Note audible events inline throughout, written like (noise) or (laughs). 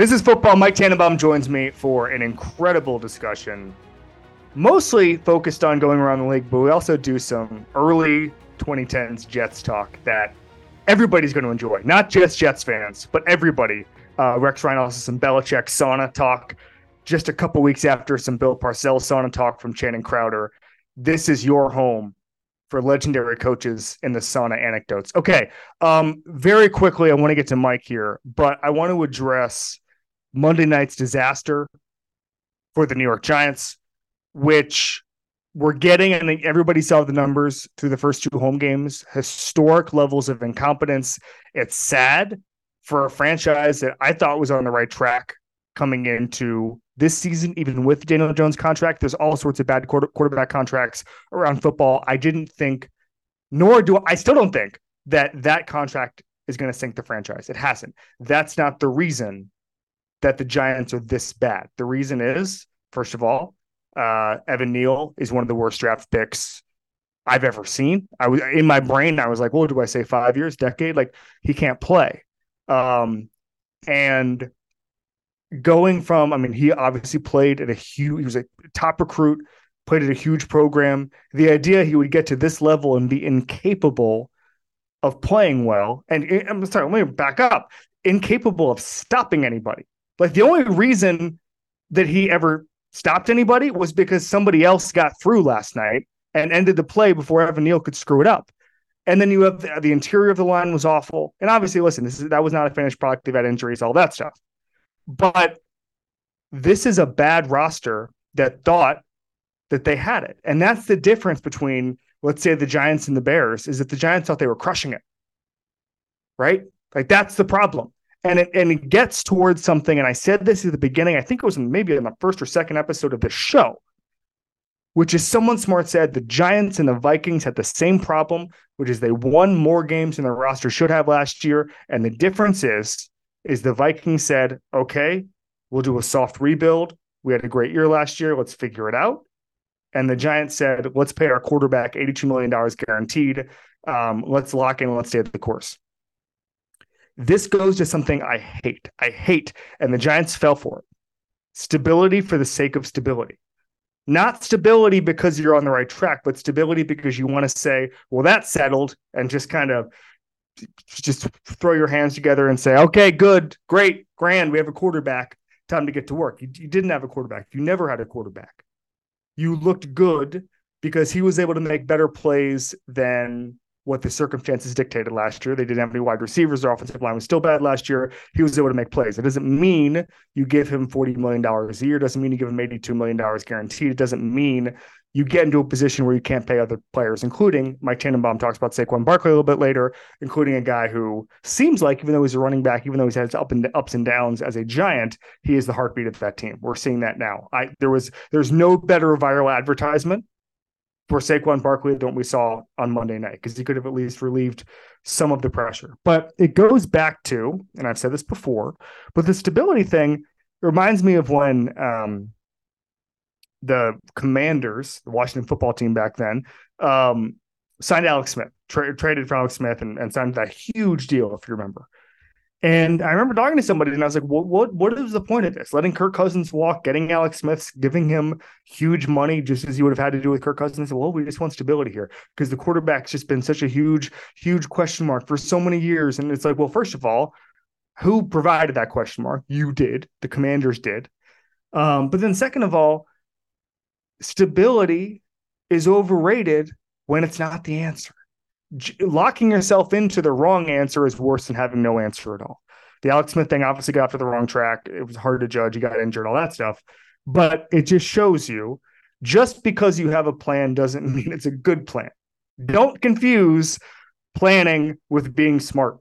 This is football. Mike Tannenbaum joins me for an incredible discussion, mostly focused on going around the league, but we also do some early 2010s Jets talk that everybody's going to enjoy, not just Jets fans, but everybody. Uh, Rex Ryan also some Belichick sauna talk just a couple weeks after some Bill Parcells sauna talk from Channing Crowder. This is your home for legendary coaches in the sauna anecdotes. Okay, um, very quickly, I want to get to Mike here, but I want to address Monday night's disaster for the New York Giants, which we're getting, and everybody saw the numbers through the first two home games, historic levels of incompetence. It's sad for a franchise that I thought was on the right track coming into this season, even with Daniel Jones' contract. There's all sorts of bad quarter, quarterback contracts around football. I didn't think, nor do I still don't think that that contract is going to sink the franchise. It hasn't. That's not the reason that the Giants are this bad. The reason is, first of all, uh, Evan Neal is one of the worst draft picks I've ever seen. I was in my brain, I was like, what do I say? Five years, decade? Like he can't play. Um, and going from, I mean, he obviously played at a huge, he was a top recruit, played at a huge program. The idea he would get to this level and be incapable of playing well, and I'm sorry, let me back up, incapable of stopping anybody. Like the only reason that he ever stopped anybody was because somebody else got through last night and ended the play before Evan Neal could screw it up. And then you have the, the interior of the line was awful. And obviously, listen, this is that was not a finished product. They've had injuries, all that stuff. But this is a bad roster that thought that they had it. And that's the difference between, let's say, the Giants and the Bears, is that the Giants thought they were crushing it. Right? Like that's the problem and it and it gets towards something. And I said this at the beginning. I think it was maybe in the first or second episode of the show, which is someone smart said the Giants and the Vikings had the same problem, which is they won more games than the roster should have last year. And the difference is, is the Vikings said, okay, we'll do a soft rebuild. We had a great year last year. Let's figure it out. And the Giants said, let's pay our quarterback $82 million guaranteed. Um, let's lock in. Let's stay at the course. This goes to something I hate. I hate, and the Giants fell for it. Stability for the sake of stability. Not stability because you're on the right track, but stability because you want to say, well, that's settled, and just kind of just throw your hands together and say, okay, good, great, grand, we have a quarterback. Time to get to work. You, you didn't have a quarterback. You never had a quarterback. You looked good because he was able to make better plays than what the circumstances dictated last year. They didn't have any wide receivers. Their offensive line was still bad last year. He was able to make plays. It doesn't mean you give him $40 million a year. It doesn't mean you give him $82 million guaranteed. It doesn't mean you get into a position where you can't pay other players, including Mike Tannenbaum talks about Saquon Barkley a little bit later, including a guy who seems like, even though he's a running back, even though he's had up and ups and downs as a giant, he is the heartbeat of that team. We're seeing that now. I there was there's no better viral advertisement for Saquon Barkley than we saw on Monday night because he could have at least relieved some of the pressure. But it goes back to, and I've said this before, but the stability thing reminds me of when um, the Commanders, the Washington football team back then, um, signed Alex Smith, tra- traded for Alex Smith, and, and signed that huge deal, if you remember. And I remember talking to somebody, and I was like, "What? What? What is the point of this? Letting Kirk Cousins walk, getting Alex Smith's, giving him huge money, just as you would have had to do with Kirk Cousins." Said, Well, we just want stability here because the quarterback's just been such a huge, huge question mark for so many years. And it's like, well, first of all, who provided that question mark? You did. The Commanders did. Um, but then, second of all, stability is overrated when it's not the answer locking yourself into the wrong answer is worse than having no answer at all. The Alex Smith thing obviously got off to the wrong track. It was hard to judge. He got injured, all that stuff. But it just shows you just because you have a plan doesn't (laughs) mean it's a good plan. Don't confuse planning with being smart.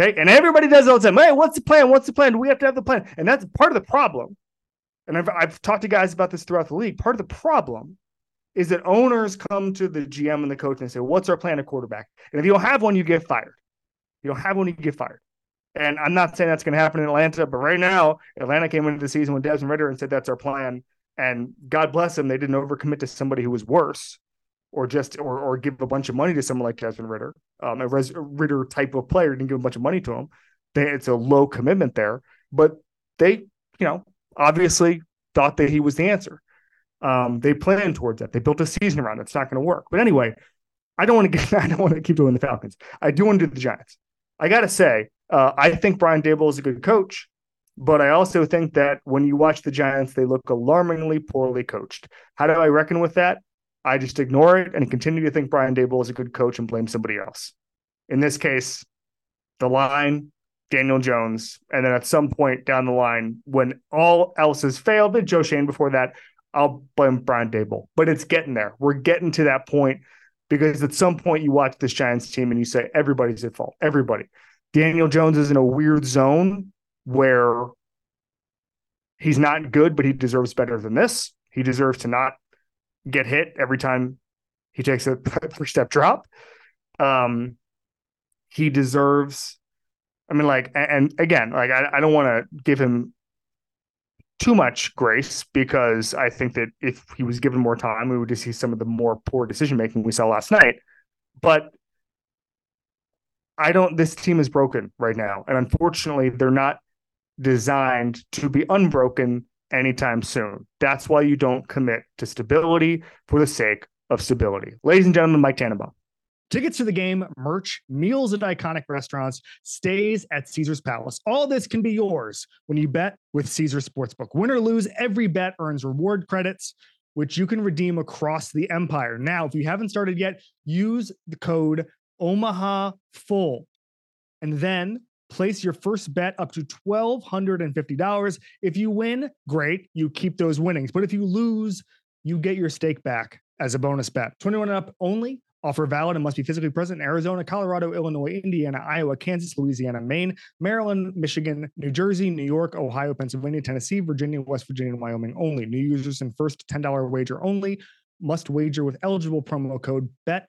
Okay. And everybody does all the time. Hey, what's the plan? What's the plan? Do We have to have the plan. And that's part of the problem. And I've, I've talked to guys about this throughout the league. Part of the problem is that owners come to the GM and the coach and say, What's our plan at quarterback? And if you don't have one, you get fired. You don't have one, you get fired. And I'm not saying that's going to happen in Atlanta, but right now, Atlanta came into the season with Desmond Ridder and said that's our plan. And God bless them, they didn't overcommit to somebody who was worse, or just or or give a bunch of money to someone like Desmond Ridder, um, a, Res- Ridder type of player, didn't give a bunch of money to him. They, it's a low commitment there, but they, you know, obviously thought that he was the answer. Um, they planned towards that. They built a season around it. It's not going to work. But anyway, I don't want to get. (laughs) I don't want to keep doing the Falcons. I do want to do the Giants. I got to say, uh, I think Brian Daboll is a good coach, but I also think that when you watch the Giants, they look alarmingly poorly coached. How do I reckon with that? I just ignore it and continue to think Brian Daboll is a good coach and blame somebody else. In this case, the line, Daniel Jones, and then at some point down the line, when all else has failed, and Joe Schoen before that, I'll blame Brian Daboll, But it's getting there. We're getting to that point because at some point you watch this Giants team and you say everybody's at fault. Everybody. Daniel Jones is in a weird zone where he's not good, but he deserves better than this. He deserves to not get hit every time he takes a (laughs) first step drop. Um, he deserves. I mean, like, and, again, like, I, I don't want to give him too much grace because I think that if he was given more time, we would just see some of the more poor decision making we saw last night. But I don't. This team is broken right now, and unfortunately, they're not designed to be unbroken anytime soon. That's why you don't commit to stability for the sake of stability. Ladies and gentlemen, Mike Tannenbaum. Tickets to the game, merch, meals at iconic restaurants, stays at Caesar's Palace. All this can be yours when you bet with Caesar's Sportsbook. Win or lose, every bet earns reward credits, which you can redeem across the empire. Now, if you haven't started yet, use the code Omaha Full, and then place your first bet up to $1,250. If you win, great, you keep those winnings. But if you lose, you get your stake back as a bonus bet. 21 and up only. Offer valid and must be physically present in Arizona, Colorado, Illinois, Indiana, Iowa, Kansas, Louisiana, Maine, Maryland, Michigan, New Jersey, New York, Ohio, Pennsylvania, Tennessee, Virginia, West Virginia, and Wyoming only. New users and first $10 wager only must wager with eligible promo code BET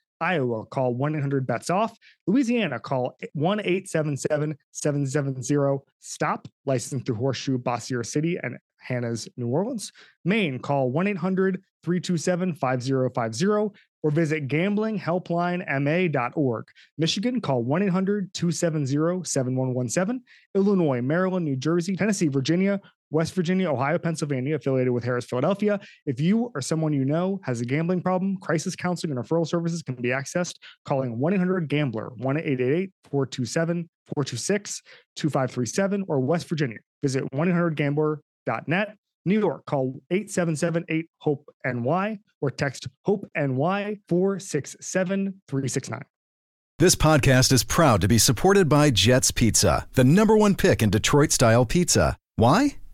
Iowa, call 1 800 bets off. Louisiana, call 1 877 770 stop, licensed through Horseshoe, Bossier City, and Harrah's New Orleans. Maine, call 1 800 327 5050 or visit gamblinghelplinema.org. Michigan, call 1 800 270 7117. Illinois, Maryland, New Jersey, Tennessee, Virginia, West Virginia, Ohio, Pennsylvania, affiliated with Harrah's Philadelphia. If you or someone you know has a gambling problem, crisis counseling and referral services can be accessed calling 1 800 Gambler, 1 888 427 426 2537, or West Virginia. Visit 1 800 Gambler.net. New York, call 877 HOPE NY or text HOPE NY 467 369. This podcast is proud to be supported by Jets Pizza, the number one pick in Detroit style pizza. Why?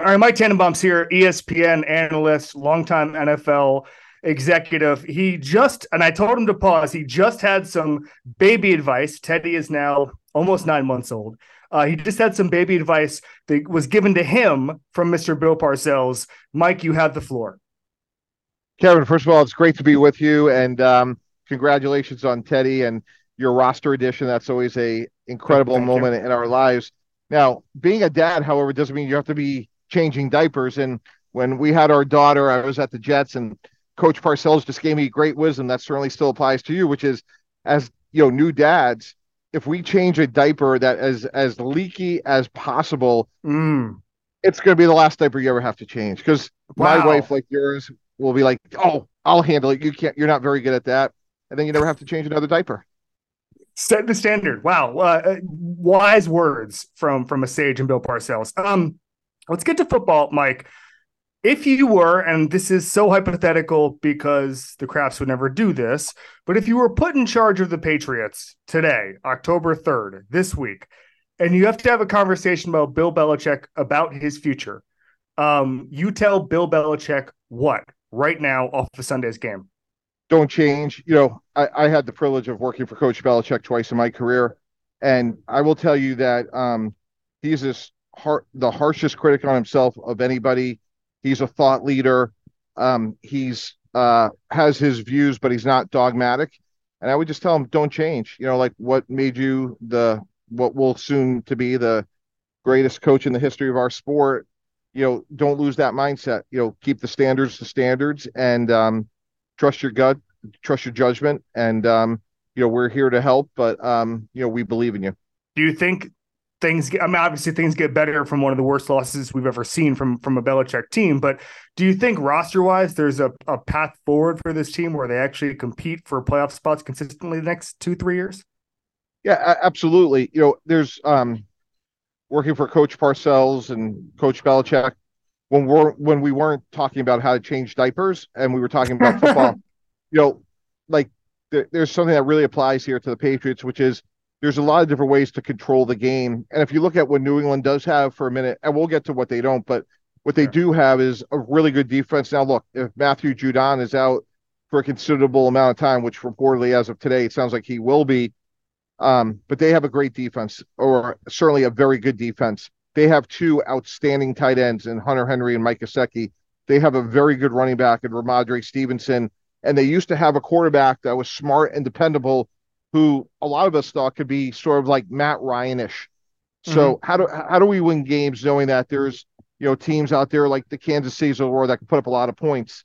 All right, Mike Tannenbaum's here, ESPN analyst, longtime NFL executive. He just, and I told him to pause, he just had some baby advice. Teddy is now almost nine months old. Uh, he just had some baby advice that was given to him from Mr. Bill Parcells. Mike, you have the floor. Kevin, first of all, it's great to be with you, and um, congratulations on Teddy and your roster addition. That's always a incredible Thank moment you. in our lives. Now, being a dad, however, doesn't mean you have to be changing diapers. And when we had our daughter, I was at the Jets, and Coach Parcells just gave me great wisdom that certainly still applies to you, which is as you know, new dads, if we change a diaper that is as leaky as possible, Mm. it's going to be the last diaper you ever have to change. Because my wife, like yours, will be like, "Oh, I'll handle it. You can't. You're not very good at that." And then you never have to change another diaper. set the standard. Wow, uh, uh, wise words from from a sage and Bill Parcells. Um, let's get to football, Mike. If you were, and this is so hypothetical because the Crafts would never do this, but if you were put in charge of the Patriots today, October third, this week, and you have to have a conversation about Bill Belichick about his future, um, you tell Bill Belichick what right now off of Sunday's game. don't change. You know, I, I had the privilege of working for Coach Belichick twice in my career, and I will tell you that um, he's this har- the harshest critic on himself of anybody. He's a thought leader. Um, he's uh, has his views, but he's not dogmatic. And I would just tell him, don't change. You know, like what made you the what will soon to be the greatest coach in the history of our sport. You know, don't lose that mindset. You know, keep the standards the standards, and um, trust your gut, trust your judgment, and um, you know we're here to help. But um, you know we believe in you. Do you think things get, I mean, obviously things get better from one of the worst losses we've ever seen from from a Belichick team, but do you think roster wise there's a, a path forward for this team where they actually compete for playoff spots consistently the next two, three years? Yeah, absolutely. You know, there's um, working for Coach Parcells and Coach Belichick when we're when we weren't talking about how to change diapers and we were talking about (laughs) football. You know, like there, there's something that really applies here to the Patriots, which is there's a lot of different ways to control the game. And if you look at what New England does have for a minute, and we'll get to what they don't, but what they Sure. do have is a really good defense. Now, look, if Matthew Judon is out for a considerable amount of time, which reportedly as of today, it sounds like he will be. Um, but they have a great defense, or certainly a very good defense. They have two outstanding tight ends in Hunter Henry and Mike Gesicki. They have a very good running back in Rhamondre Stevenson, and they used to have a quarterback that was smart and dependable, who a lot of us thought could be sort of like Matt Ryan-ish. So mm-hmm. how do how do we win games knowing that there's you know teams out there like the Kansas City's of the world that can put up a lot of points?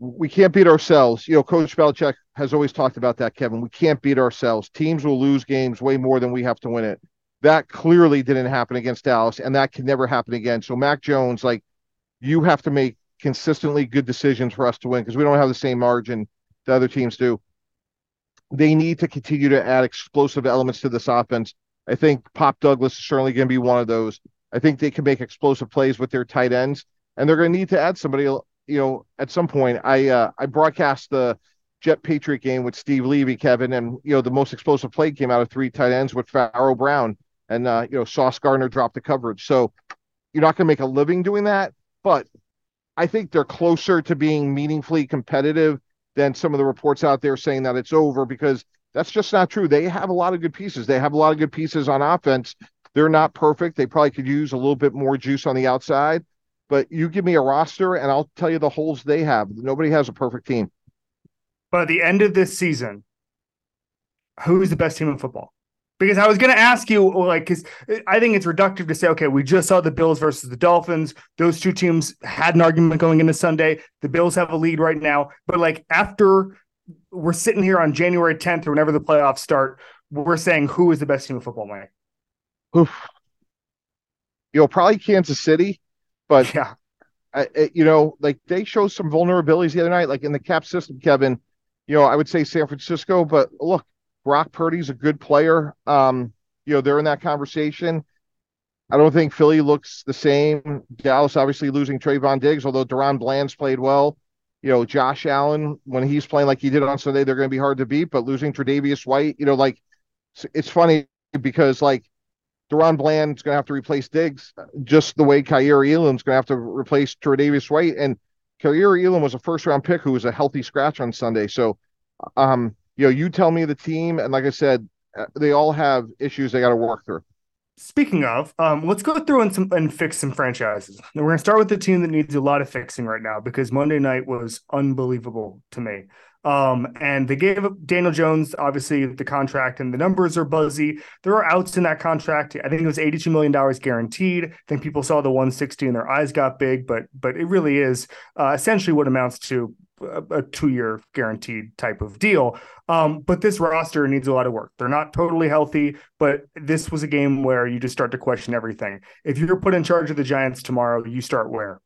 We can't beat ourselves. You know, Coach Belichick has always talked about that, Kevin. We can't beat ourselves. Teams will lose games way more than we have to win it. That clearly didn't happen against Dallas, and that can never happen again. So, Mac Jones, like, you have to make consistently good decisions for us to win because we don't have the same margin that other teams do. They need to continue to add explosive elements to this offense. I think Pop Douglas is certainly going to be one of those. I think they can make explosive plays with their tight ends, and they're going to need to add somebody. You know, at some point, I uh, I broadcast the Jet Patriot game with Steve Levy, Kevin, and you know the most explosive play came out of three tight ends with Pharaoh Brown, and uh, you know Sauce Gardner dropped the coverage. So you're not going to make a living doing that, but I think they're closer to being meaningfully competitive than some of the reports out there saying that it's over because that's just not true. They have a lot of good pieces. They have a lot of good pieces on offense. They're not perfect. They probably could use a little bit more juice on the outside. But you give me a roster and I'll tell you the holes they have. Nobody has a perfect team. But at the end of this season, who's the best team in football? Because I was going to ask you, like, because uh, I think it's reductive to say, okay, we just saw the Bills versus the Dolphins. Those two teams had an argument going into Sunday. The Bills have a lead right now. But, like, after we're sitting here on January 10th or whenever the playoffs start, we're saying who is the best team in football, Mike? Oof. You know, probably Kansas City, but Yeah. I, I- you know, like they showed some vulnerabilities the other night, like in the cap system, Kevin. You know, I would say San Francisco, but look, Brock Purdy's a good player. Um, you know, they're in that conversation. I don't think Philly looks the same. Dallas obviously losing Trevon Diggs, although DaRon Bland's played well. You know, Josh Allen, when he's playing like he did on Sunday, they're going to be hard to beat. But losing Tre'Davious White, you know, like it's- funny because like DaRon Bland's going to have to replace Diggs, just the way Kaiir Elam's going to have to replace Tre'Davious White. And Kaiir Elam was a first round pick who was a healthy scratch on Sunday. So, um, you know, you tell me the team, and like I said, uh, they all have issues they got to work through. Speaking of, um, let's go through and some and fix some franchises. And we're gonna start with the team that needs a lot of fixing right now because Monday night was unbelievable to me. Um, and they gave Daniel Jones obviously the contract, and the numbers are buzzy. There are outs in that contract. I think it was eighty-two million dollars guaranteed. I think people saw the one sixty and their eyes got big, but but it really is uh, essentially what amounts to a, a two-year guaranteed type of deal. Um, but this roster needs a lot of work. They're not totally healthy, but this was a game where you just start to question everything. If you're put in charge of the Giants tomorrow, you start where?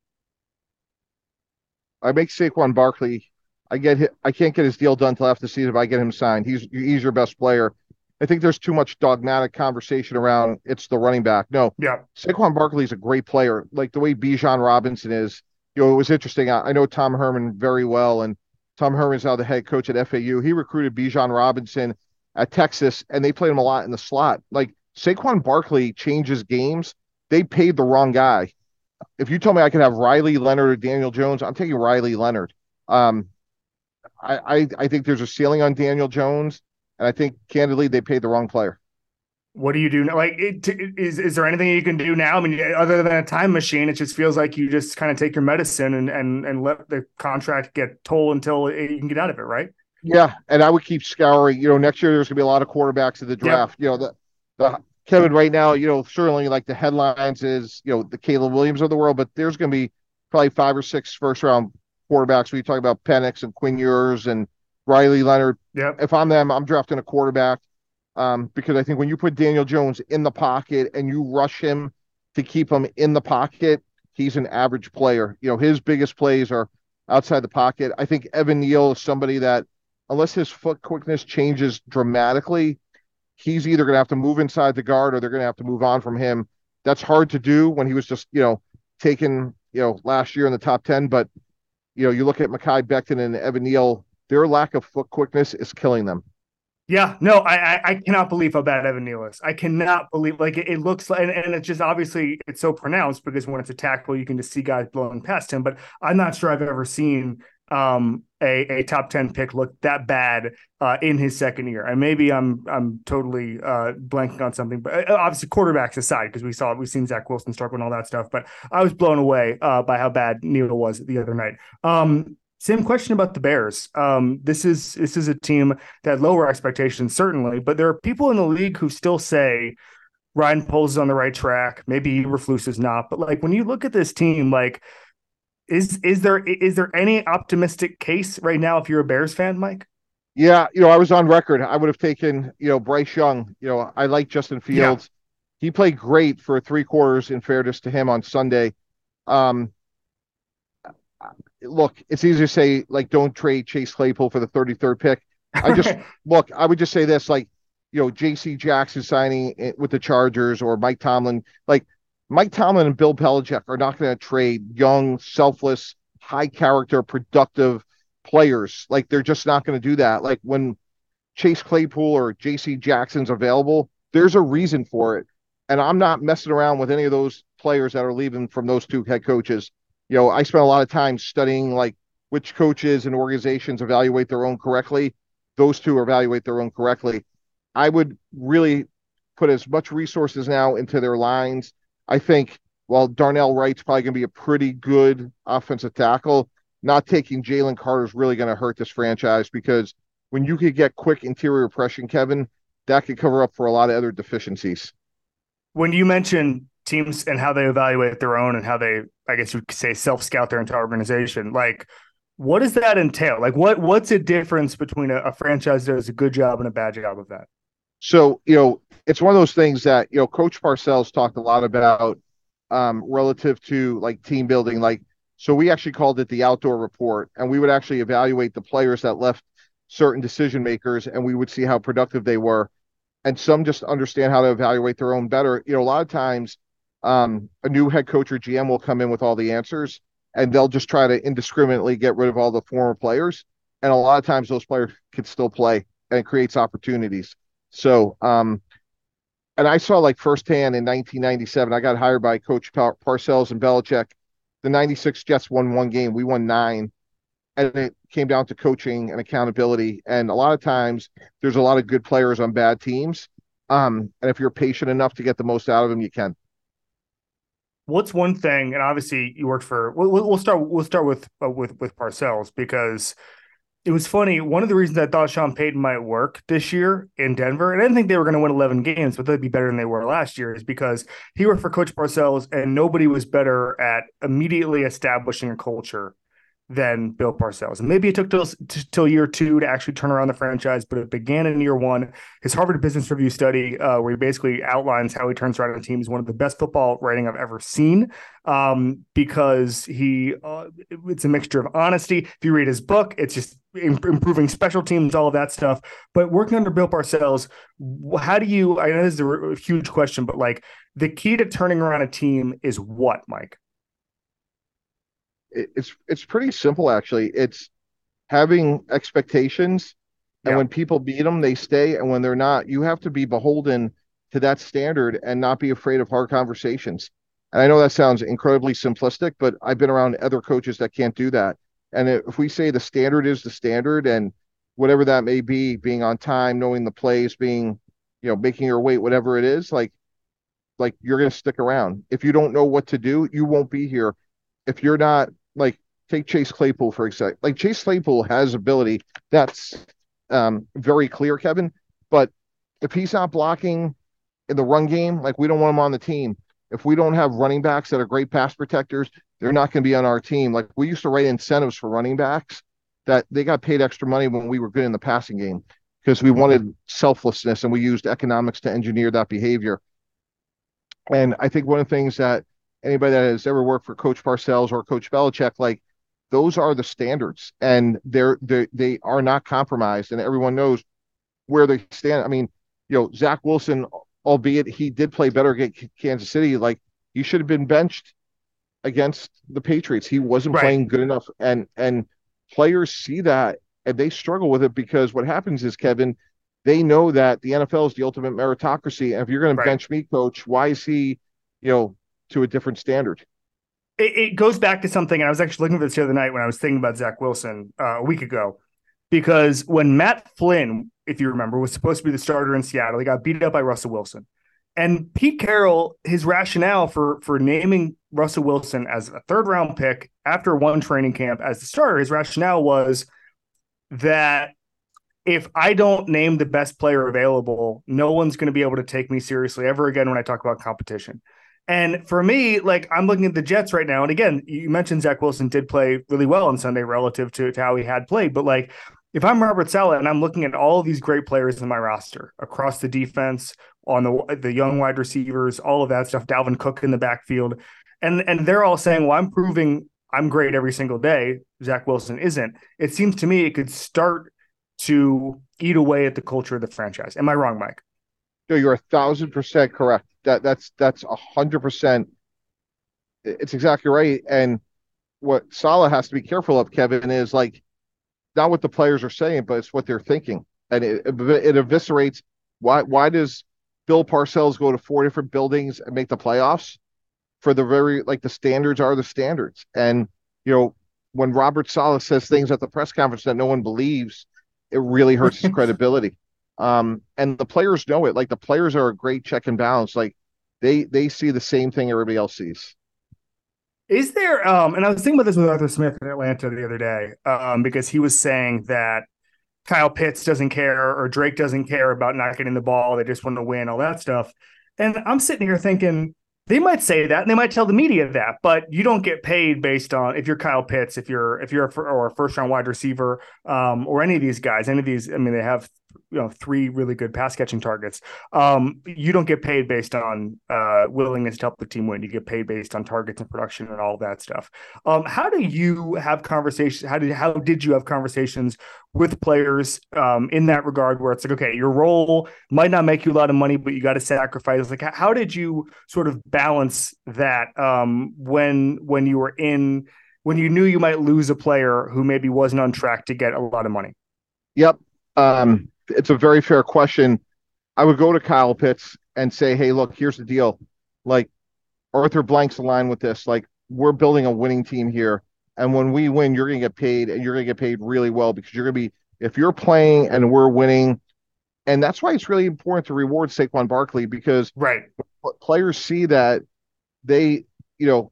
I make Saquon Barkley I get I can't get his deal done till after the season if I get him signed. He's he's your best player. I think there's too much dogmatic conversation around it's the running back. No, yeah, Saquon Barkley is a great player, like the way Bijan Robinson is. You know, it was interesting. I, I know Tom Herman very well, and Tom Herman's now the head coach at FAU. He recruited Bijan Robinson at Texas, and they played him a lot in the slot. Like Saquon Barkley changes games. They paid the wrong guy. If you told me I could have Riley Leonard or Daniel Jones, I'm taking Riley Leonard. Um, I, I, I think there's a ceiling on Daniel Jones, and I think candidly they paid the wrong player. What do you do now? Like, it, is is there anything you can do now? I mean, other than a time machine, it just feels like you just kind of take your medicine and and and let the contract get told until you can get out of it, right? Yeah, and I would keep scouring. You know, next year there's gonna be a lot of quarterbacks in the draft. Yep. You know, the the Kevin right now, you know, certainly like the headlines is you know the Caleb Williams of the world, but there's gonna be probably five or six first round quarterbacks. We talk about Penix and Quinn Ewers and Riley Leonard. Yeah. If I'm them, I'm drafting a quarterback um, because I think when you put Daniel Jones in the pocket and you rush him to keep him in the pocket, he's an average player. You know, his biggest plays are outside the pocket. I think Evan Neal is somebody that, unless his foot quickness changes dramatically, he's either going to have to move inside the guard or they're going to have to move on from him. That's hard to do when he was just, you know, taken, you know, last year in the top 10. But you know, you look at Mekhi Becton and Evan Neal, their lack of foot quickness is killing them. Yeah, no, I, I cannot believe how bad Evan Neal is. I cannot believe like it, it looks like, and, and it's just obviously it's so pronounced because when it's a tackle, you can just see guys blowing past him. But I'm not sure I've ever seen um, a, a top 10 pick look that bad uh, in his second year. And maybe I'm I'm totally uh, blanking on something, but uh, obviously quarterbacks aside, because we saw we've seen Zach Wilson start and all that stuff. But I was blown away uh, by how bad Neal was the other night. Um, same question about the Bears. Um, this is this is a team that lower expectations, certainly, but there are people in the league who still say Ryan Poles is on the right track. Maybe Eberflus is not, but like when you look at this team, like is is there is there any optimistic case right now if you're a Bears fan, Mike? Yeah, you know, I was on record. I would have taken, you know, Bryce Young. You know, I like Justin Fields. Yeah. He played great for three quarters. In fairness to him, on Sunday. Um, look, it's easy to say like don't trade Chase Claypool for the 33rd pick. I just (laughs) look, I would just say this like, you know, JC Jackson signing with the Chargers or Mike Tomlin, like Mike Tomlin and Bill Belichick are not going to trade young, selfless, high character, productive players. Like they're just not going to do that. Like when Chase Claypool or JC Jackson's available, there's a reason for it. And I'm not messing around with any of those players that are leaving from those two head coaches you know, I spent a lot of time studying like which coaches and organizations evaluate their own correctly. Those two evaluate their own correctly. I would really put as much resources now into their lines. I think while Darnell Wright's probably going to be a pretty good offensive tackle, not taking Jalen Carter is really going to hurt this franchise because when you could get quick interior pressure, Kevin, that could cover up for a lot of other deficiencies. When you mentioned teams and how they evaluate their own and how they, I guess you could say, self scout their entire organization. Like, what does that entail? Like, what what's the difference between a, a franchise that does a good job and a bad job of that? So, you know, it's one of those things that you know, Coach Parcells talked a lot about um, relative to like team building. Like, so we actually called it the outdoor report, and we would actually evaluate the players that left certain decision makers, and we would see how productive they were. And some just understand how to evaluate their own better. You know, a lot of times um, a new head coach or GM will come in with all the answers and they'll just try to indiscriminately get rid of all the former players. And a lot of times those players can still play and it creates opportunities. So, um, and I saw like firsthand in 1997, I got hired by Coach Par- Parcells and Belichick. The 96 Jets won one game, we won nine. And it came down to coaching and accountability. And a lot of times there's a lot of good players on bad teams Um, and if you're patient enough to get the most out of them, you can. What's one thing, and obviously you worked for. We'll, we'll start. We'll start with uh, with with Parcells because it was funny. One of the reasons I thought Sean Payton might work this year in Denver, and I didn't think they were going to win 11 games, but they'd be better than they were last year, is because he worked for Coach Parcells, and nobody was better at immediately establishing a culture than Bill Parcells. And maybe it took till, till year two to actually turn around the franchise, but it began in year one. His Harvard Business Review study, uh, where he basically outlines how he turns around a team, is one of the best football writing I've ever seen um, because he uh, it's a mixture of honesty. If you read his book, it's just improving special teams, all of that stuff. But working under Bill Parcells, how do you? I know this is a huge question, but like the key to turning around a team is what, Mike? It's it's pretty simple actually. It's having expectations, and yeah. when people beat them, they stay, and when they're not, you have to be beholden to that standard and not be afraid of hard conversations. And I know that sounds incredibly simplistic, but I've been around other coaches that can't do that. And if we say the standard is the standard, and whatever that may be, being on time, knowing the plays, being, you know, making your weight, whatever it is, like, like you're going to stick around. If you don't know what to do, you won't be here. If you're not like take Chase Claypool for example. Like Chase Claypool has ability that's um, very clear, Kevin. But if he's not blocking in the run game, like we don't want him on the team. If we don't have running backs that are great pass protectors, they're not going to be on our team. Like we used to write incentives for running backs that they got paid extra money when we were good in the passing game because we wanted selflessness and we used economics to engineer that behavior. And I think one of the things that anybody that has ever worked for Coach Parcells or Coach Belichick, like those are the standards, and they're they they are not compromised, and everyone knows where they stand. I mean, you know, Zach Wilson, albeit he did play better against Kansas City, like he should have been benched against the Patriots. He wasn't right. playing good enough, and and players see that and they struggle with it because what happens is Kevin, they know that the NFL is the ultimate meritocracy. And if you're going right. to bench me, coach, why is he, you know, to a different standard. It, it, goes back to something, and I was actually looking at this the other night when I was thinking about Zach Wilson uh, a week ago, because when Matt Flynn, if you remember, was supposed to be the starter in Seattle, he got beat up by Russell Wilson. And Pete Carroll, his rationale for for naming Russell Wilson as a third round pick after one training camp as the starter, his rationale was that if I don't name the best player available, no one's going to be able to take me seriously ever again when I talk about competition. And for me, like I'm looking at the Jets right now, and again, you mentioned Zach Wilson did play really well on Sunday relative to, to how he had played, but like if I'm Robert Saleh and I'm looking at all of these great players in my roster across the defense, on the the young wide receivers, all of that stuff, Dalvin Cook in the backfield, and and they're all saying, "Well, I'm proving I'm great every single day." Zach Wilson isn't. It seems to me it could start to eat away at the culture of the franchise. Am I wrong, Mike? No, you're a thousand percent correct. That that's that's a hundred percent. It's exactly right. And what Saleh has to be careful of, Kevin, is like not what the players are saying, but it's what they're thinking, and it, it eviscerates. Why why does Bill Parcells go to four different buildings and make the playoffs? For the very like the standards are the standards, and you know when Robert Saleh says things at the press conference that no one believes, it really hurts his (laughs) credibility. Um, and the players know it. Like the players are a great check and balance. Like they they see the same thing everybody else sees. Is there um and I was thinking about this with Arthur Smith in Atlanta the other day, um, because he was saying that Kyle Pitts doesn't care or Drake doesn't care about not getting the ball, they just want to win, all that stuff. And I'm sitting here thinking, they might say that and they might tell the media that, but you don't get paid based on if you're Kyle Pitts, if you're if you're a, or a first round wide receiver, um, or any of these guys, any of these. I mean, they have you know three really good pass catching targets. Um, you don't get paid based on uh, willingness to help the team win. You get paid based on targets and production and all that stuff. Um, how do you have conversations? How did how did you have conversations with players um, in that regard, where it's like, okay, your role might not make you a lot of money, but you got to sacrifice. Like, how did you sort of balance that um, when when you were in when you knew you might lose a player who maybe wasn't on track to get a lot of money? Yep. Um, it's a very fair question. I would go to Kyle Pitts and say, "Hey, look, here's the deal. Like Arthur Blank's line with this. Like we're building a winning team here, and when we win, you're going to get paid, and you're going to get paid really well because you're going to be if you're playing and we're winning, And that's why it's really important to reward Saquon Barkley because right. players see that they, you know,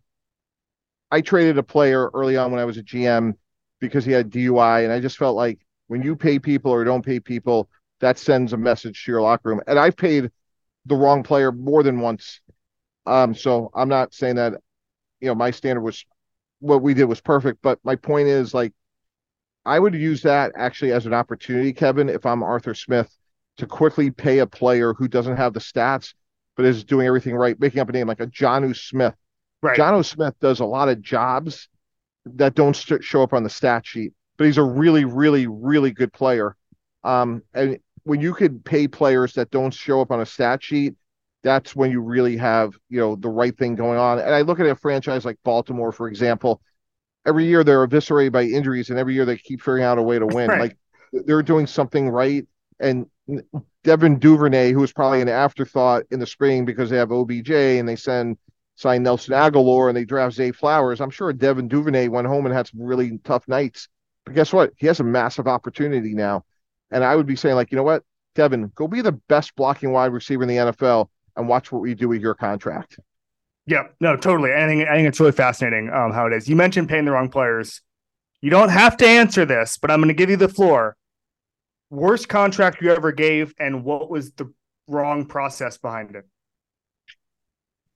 I traded a player early on when I was a GM because he had DUI, and I just felt like when you pay people or don't pay people, that sends a message to your locker room. And I've paid the wrong player more than once. Um, so I'm not saying that, you know, my standard was what we did was perfect, but my point is like I would use that actually as an opportunity, Kevin, if I'm Arthur Smith, to quickly pay a player who doesn't have the stats but is doing everything right, making up a name like a Jonnu Smith. Right. Jonnu Smith does a lot of jobs that don't show up on the stat sheet, but he's a really, really, really good player. Um, and when you could pay players that don't show up on a stat sheet, that's when you really have, you know, the right thing going on. And I look at a franchise like Baltimore, for example. Every year they're eviscerated by injuries, and every year they keep figuring out a way to (laughs) win. Right. Like they're doing something right. And Devin Duvernay, who was probably an afterthought in the spring because they have OBJ and they send sign Nelson Agholor and they draft Zay Flowers. I'm sure Devin Duvernay went home and had some really tough nights. But guess what? He has a massive opportunity now. And I would be saying, like, you know what, Devin, go be the best blocking wide receiver in the NFL and watch what we do with your contract. Yeah, no, totally. I think I think it's really fascinating um, how it is. You mentioned paying the wrong players. You don't have to answer this, but I'm going to give you the floor. Worst contract you ever gave, and what was the wrong process behind it?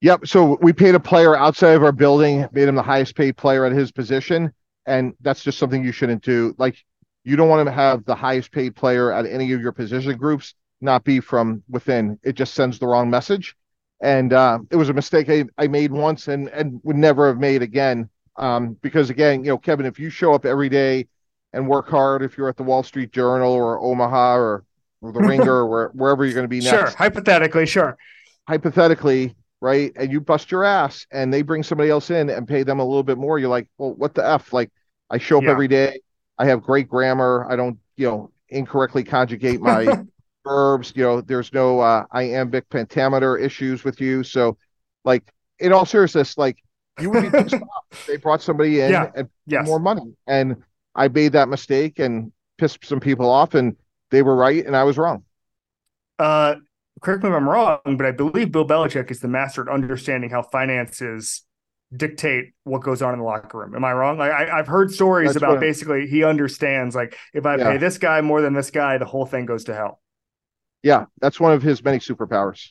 Yep. So we paid a player outside of our building, made him the highest paid player at his position, and that's just something you shouldn't do. Like you don't want to have the highest paid player at any of your position groups not be from within. It just sends the wrong message. And uh, it was a mistake I, I made once and and would never have made again. Um, because again, you know, Kevin, if you show up every day and work hard, if you're at the Wall Street Journal or Omaha or, or the (laughs) Ringer or where, wherever you're going to be next, Sure, hypothetically, sure. hypothetically, right, and you bust your ass and they bring somebody else in and pay them a little bit more, you're like, well, what the F? Like, I show up Yeah. every day. I have great grammar. I don't, you know, incorrectly conjugate my (laughs) verbs. You know, there's no uh, iambic pentameter issues with you. So, like, in all seriousness, like, you would be (laughs) pissed off if they brought somebody in Yeah. and Yes. more money. And I made that mistake and pissed some people off, and they were right and I was wrong. Uh, correct me if I'm wrong, but I believe Bill Belichick is the master at understanding how finances dictate what goes on in the locker room. Am I wrong? Like I, I've heard stories That's about basically he understands like if I Yeah. pay this guy more than this guy, the whole thing goes to hell. Yeah, that's one of his many superpowers.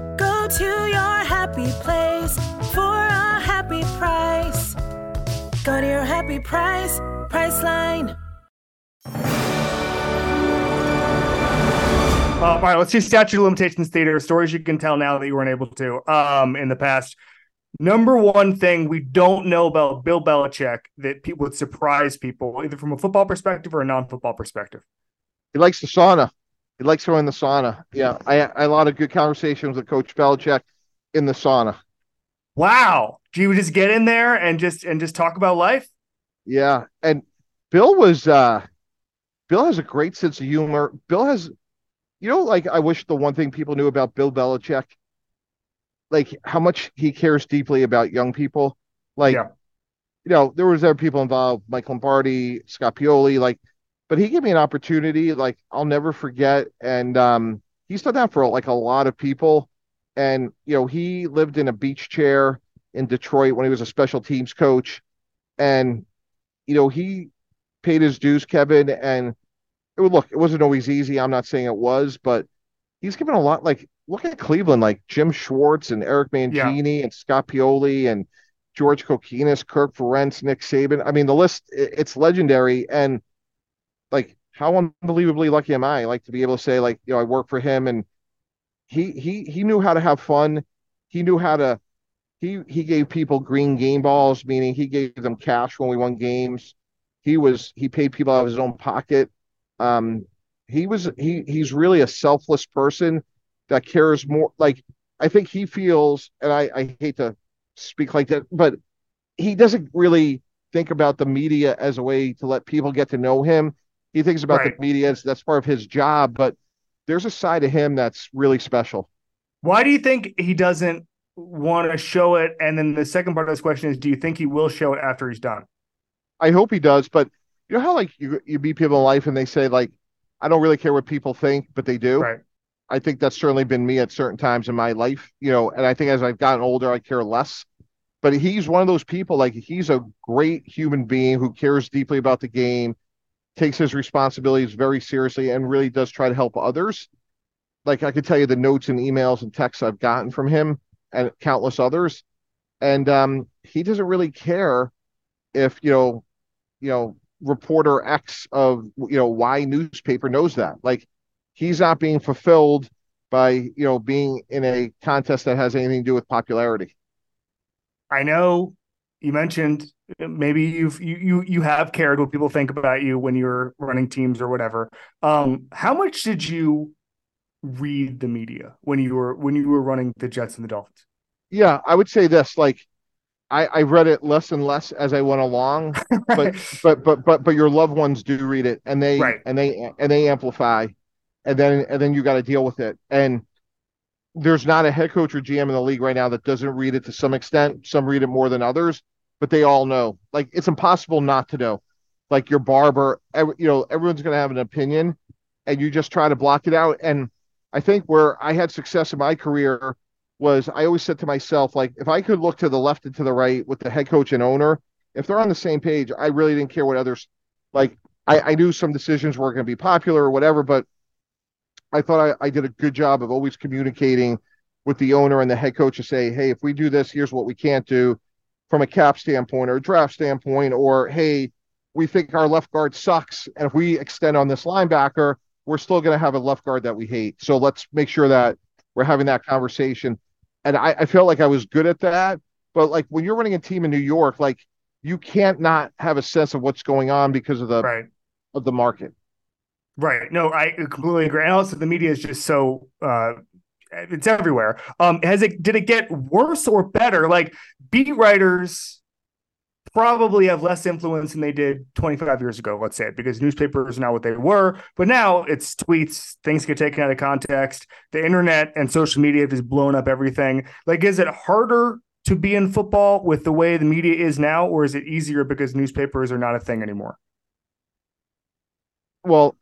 Go to your happy place for a happy price. Go to your happy price, Priceline. Uh, all right, let's do statute of limitations theater stories you can tell now that you weren't able to um, in the past. Number one thing we don't know about Bill Belichick that people would surprise people, either from a football perspective or a non-football perspective. He likes the sauna. He likes in the sauna. Yeah, I, I had a lot of good conversations with Coach Belichick in the sauna. Wow, do you just get in there and just and just talk about life? Yeah, and Bill was uh Bill has a great sense of humor. Bill has, you know, like I wish the one thing people knew about Bill Belichick, like how much he cares deeply about young people. Like, Yeah. you know, there was other people involved, Mike Lombardi, Scott Pioli, like, but he gave me an opportunity, like I'll never forget. And um, he's done that for like a lot of people. And you know, he lived in a beach chair in Detroit when he was a special teams coach, and you know, he paid his dues, Kevin, and it would look, it wasn't always easy. I'm not saying it was, but he's given a lot. Like look at Cleveland, like Jim Schwartz and Eric Mangini and Scott Pioli and George Kokinis, Kirk Ferentz, Nick Saban. I mean, the list it's legendary. And like, how unbelievably lucky am I? Like to be able to say, like, you know, I work for him, and he he he knew how to have fun. He knew how to. He he gave people green game balls, meaning he gave them cash when we won games. He was he paid people out of his own pocket. Um, he was he he's really a selfless person that cares more. Like I think he feels, and I I hate to speak like that, but he doesn't really think about the media as a way to let people get to know him. He thinks about right. the media that's part of his job, but there's a side of him that's really special. Why do you think he doesn't want to show it? And then the second part of this question is, do you think he will show it after he's done? I hope he does, but you know how like you you meet people in life and they say like, I don't really care what people think, but they do. Right. I think that's certainly been me at certain times in my life, you know, and I think as I've gotten older, I care less. But he's one of those people, like he's a great human being who cares deeply about the game, takes his responsibilities very seriously, and really does try to help others. Like I could tell you the notes and emails and texts I've gotten from him and countless others. And um, he doesn't really care if, you know, you know, reporter X of you know Y newspaper knows that. Like he's not being fulfilled by you know being in a contest that has anything to do with popularity. I know you mentioned maybe you've you you you have cared what people think about you when you're running teams or whatever. Um, how much did you read the media when you were when you were running the Jets and the Dolphins? Yeah, I would say this like I, I read it less and less as I went along, (laughs) but but but but but your loved ones do read it and they right. and they and they amplify and then and then you got to deal with it. And there's not a head coach or GM in the league right now that doesn't read it to some extent. Some read it more than others, but they all know. Like it's impossible not to know. Like your barber, every, you know, everyone's going to have an opinion, and you just try to block it out. And I think where I had success in my career was I always said to myself, like, if I could look to the left and to the right with the head coach and owner, if they're on the same page, I really didn't care what others like. I, I knew some decisions weren't going to be popular or whatever, but I thought I, I did a good job of always communicating with the owner and the head coach to say, hey, if we do this, here's what we can't do from a cap standpoint or a draft standpoint, or hey, we think our left guard sucks. And if we extend on this linebacker, we're still going to have a left guard that we hate. So let's make sure that we're having that conversation. And I, I felt like I was good at that. But like when you're running a team in New York, like you can't not have a sense of what's going on because of the right. of the market. Right. No, I completely agree. And also, the media is just so uh, it's everywhere. Um, has it did it get worse or better? Like beat writers probably have less influence than they did 25 years ago, let's say, because newspapers are not what they were. But now it's tweets, things get taken out of context. The internet and social media have just blown up everything. Like, is it harder to be in football with the way the media is now, or is it easier because newspapers are not a thing anymore? Well,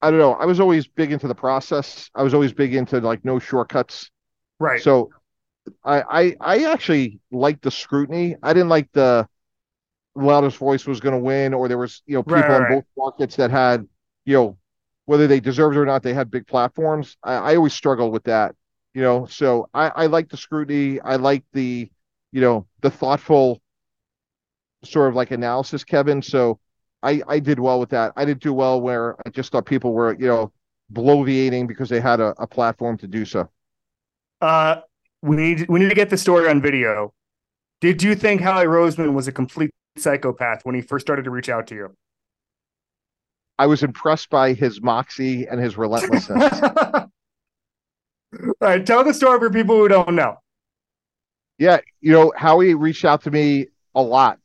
I don't know. I was always big into the process. I was always big into like no shortcuts. Right. So I I, I actually liked the scrutiny. I didn't like the loudest voice was going to win, or there was you know people right, right, in both markets that had you know whether they deserved it or not, they had big platforms. I, I always struggled with that. You know, so I, I like the scrutiny. I like the you know the thoughtful sort of like analysis, Kevin. So I, I did well with that. I didn't do well where I just thought people were, you know, bloviating because they had a, a platform to do so. Uh, we need we need to get the story on video. Did you think Howie Roseman was a complete psychopath when he first started to reach out to you? I was impressed by his moxie and his relentlessness. (laughs) All right, tell the story for people who don't know. Yeah, you know, Howie reached out to me a lot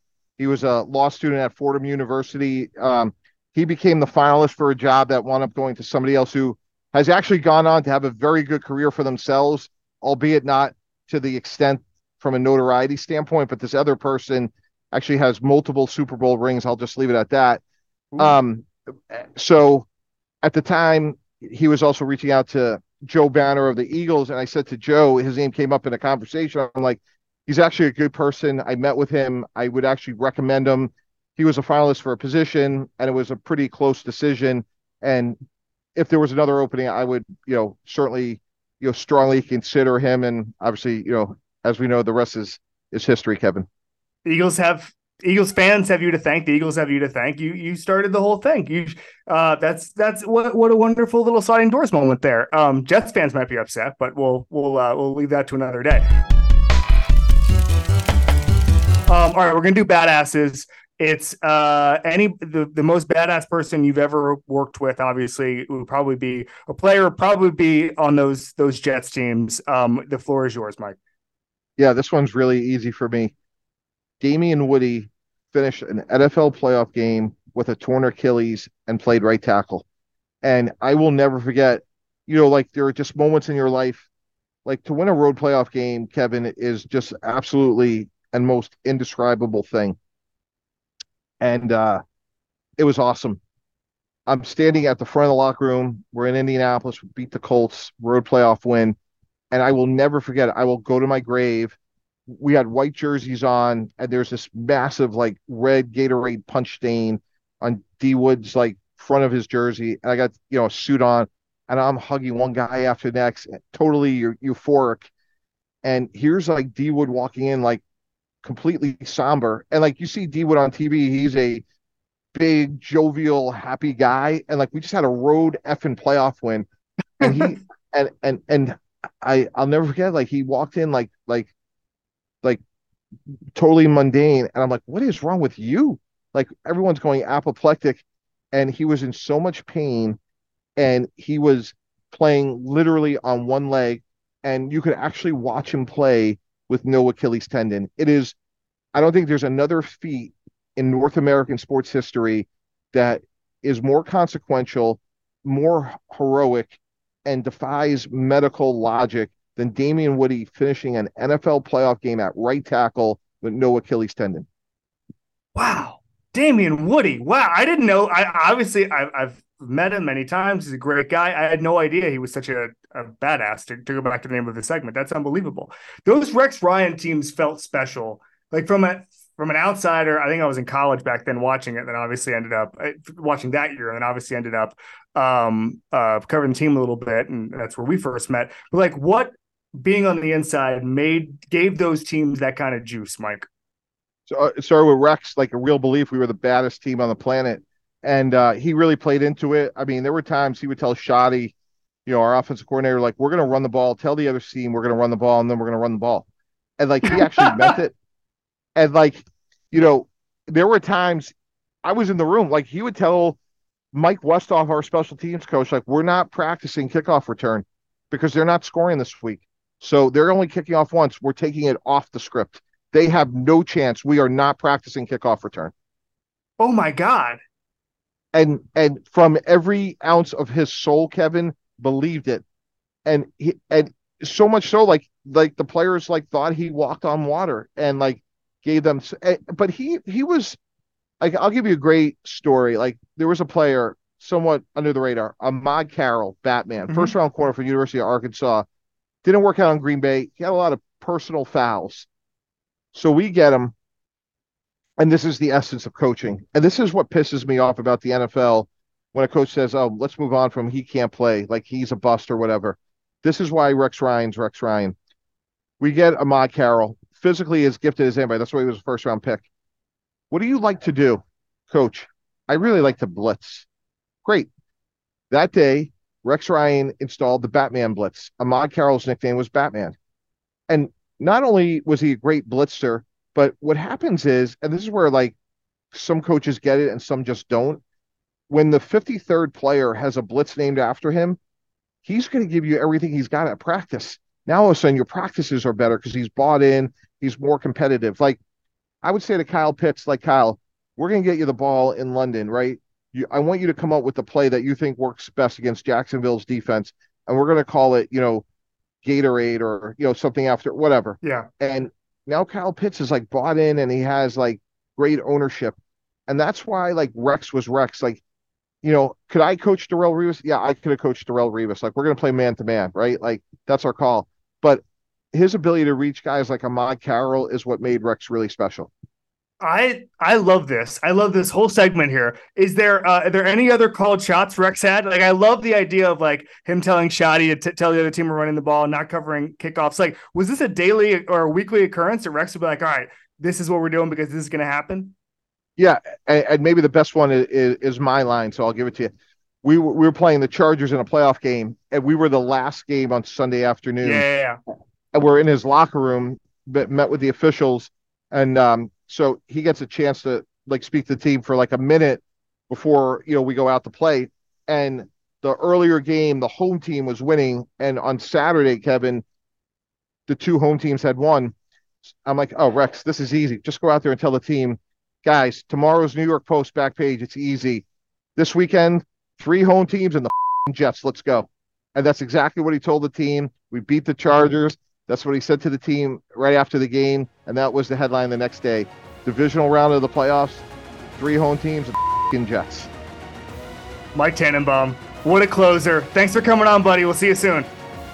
he was a law student at Fordham University. Um, he became the finalist for a job that wound up going to somebody else who has actually gone on to have a very good career for themselves, albeit not to the extent from a notoriety standpoint. But this other person actually has multiple Super Bowl rings. I'll just leave it at that. Um, so at the time, he was also reaching out to Joe Banner of the Eagles. And I said to Joe, his name came up in a conversation. I'm like, he's actually a good person. I met with him. I would actually recommend him. He was a finalist for a position, and it was a pretty close decision. And if there was another opening, I would, you know, certainly, you know, strongly consider him. And obviously, you know, as we know, the rest is is history, Kevin. The Eagles have Eagles fans have you to thank. The Eagles have you to thank. You you started the whole thing. You uh, that's that's what what a wonderful little sliding doors moment there. Um, Jets fans might be upset, but we'll we'll uh, we'll leave that to another day. Um, all right, we're gonna do badasses. It's uh, any the, the most badass person you've ever worked with. Obviously, would probably be a player. Probably be on those those Jets teams. Um, the floor is yours, Mike. Yeah, this one's really easy for me. Damien Woody finished an NFL playoff game with a torn Achilles and played right tackle. And I will never forget, you know, like there are just moments in your life, like to win a road playoff game, Kevin, is just absolutely and most indescribable thing. And uh it was awesome. I'm standing at the front of the locker room. We're in Indianapolis, we beat the Colts, road playoff win. And I will never forget it. I will go to my grave we had white jerseys on, and there's this massive like red Gatorade punch stain on D Wood's like front of his jersey, and I got you know a suit on, and I'm hugging one guy after the next, totally euphoric. And here's like D Wood walking in like completely somber, and like you see D Wood on TV, he's a big, jovial, happy guy, and like we just had a road effing playoff win, and he (laughs) and and and I I'll never forget like he walked in like like like totally mundane. And I'm like, what is wrong with you? Like everyone's going apoplectic. And he was in so much pain and he was playing literally on one leg. And you could actually watch him play with no Achilles tendon. It is, I don't think there's another feat in North American sports history that is more consequential, more heroic, and defies medical logic than Damien Woody finishing an NFL playoff game at right tackle with no Achilles tendon. Wow. Damien Woody. Wow. I didn't know. I obviously I, have met him many times. He's a great guy. I had no idea he was such a, a badass to, to go back to the name of the segment. That's unbelievable. Those Rex Ryan teams felt special. Like from a from an outsider, I think I was in college back then watching it, then obviously ended up uh, watching that year, and then obviously ended up um uh covering the team a little bit, and that's where we first met. But like, what being on the inside made gave those teams that kind of juice, Mike. So uh, started with Rex, like a real belief we were the baddest team on the planet, and uh, he really played into it. I mean, there were times he would tell Schotty, you know, our offensive coordinator, like, "We're going to run the ball. Tell the other team we're going to run the ball, and then we're going to run the ball," and like he actually (laughs) meant it. And like, you know, there were times I was in the room, like he would tell Mike Westhoff, our special teams coach, like, "We're not practicing kickoff return because they're not scoring this week." So they're only kicking off once. We're taking it off the script. They have no chance. We are not practicing kickoff return. Oh my God. And and from every ounce of his soul, Kevin believed it. And he and so much so like like the players like thought he walked on water and like gave them eh, but he he was like I'll give you a great story. Like there was a player somewhat under the radar, Ahmad Carroll, Batman, mm-hmm. first round corner for University of Arkansas didn't work out on Green Bay. He had a lot of personal fouls. So we get him. And this is the essence of coaching. And this is what pisses me off about the NFL when a coach says, Oh, let's move on from he can't play, like he's a bust or whatever. This is why Rex Ryan's Rex Ryan. We get Ahmad Carroll, physically as gifted as anybody. That's why he was a first round pick. What do you like to do, coach? I really like to blitz. Great. That day, Rex Ryan installed the Batman Blitz. Ahmad Carroll's nickname was Batman. And not only was he a great blitzer, but what happens is, and this is where like some coaches get it and some just don't. When the 53rd player has a blitz named after him, he's going to give you everything he's got at practice. Now all of a sudden your practices are better because he's bought in, he's more competitive. Like I would say to Kyle Pitts, like Kyle, we're going to get you the ball in London, right? you, I want you to come up with the play that you think works best against Jacksonville's defense, and we're going to call it, you know, Gatorade or you know something after whatever. Yeah. And now Kyle Pitts is like bought in, and he has like great ownership, and that's why like Rex was Rex. Like, you know, could I coach Darrelle Revis? Yeah, I could have coached Darrelle Revis. Like, we're to play man to man, right? Like that's our call. But his ability to reach guys like Ahmad Carroll is what made Rex really special. I I love this. I love this whole segment here. Is there uh, are there any other called shots Rex had? Like I love the idea of like him telling Schotty to t- tell the other team we're running the ball, not covering kickoffs. Like was this a daily or a weekly occurrence that Rex would be like, all right, this is what we're doing because this is going to happen? Yeah, and, and, maybe the best one is, is, my line, so I'll give it to you. We were, we were playing the Chargers in a playoff game, and we were the last game on Sunday afternoon. Yeah, yeah, yeah. and we're in his locker room, but met with the officials, and um, so he gets a chance to like speak to the team for like a minute before you know we go out to play. And the earlier game, the home team was winning, and on Saturday, Kevin, the two home teams had won. I'm like, oh Rex, this is easy. Just go out there and tell the team, guys, tomorrow's New York Post back page. It's easy. This weekend, three home teams and the Jets. Let's go. And that's exactly what he told the team. We beat the Chargers. That's what he said to the team right after the game, and that was the headline the next day. Divisional round of the playoffs, three home teams, and Jets. Mike Tannenbaum, what a closer. Thanks for coming on, buddy. We'll see you soon.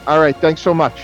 All right. Thanks so much.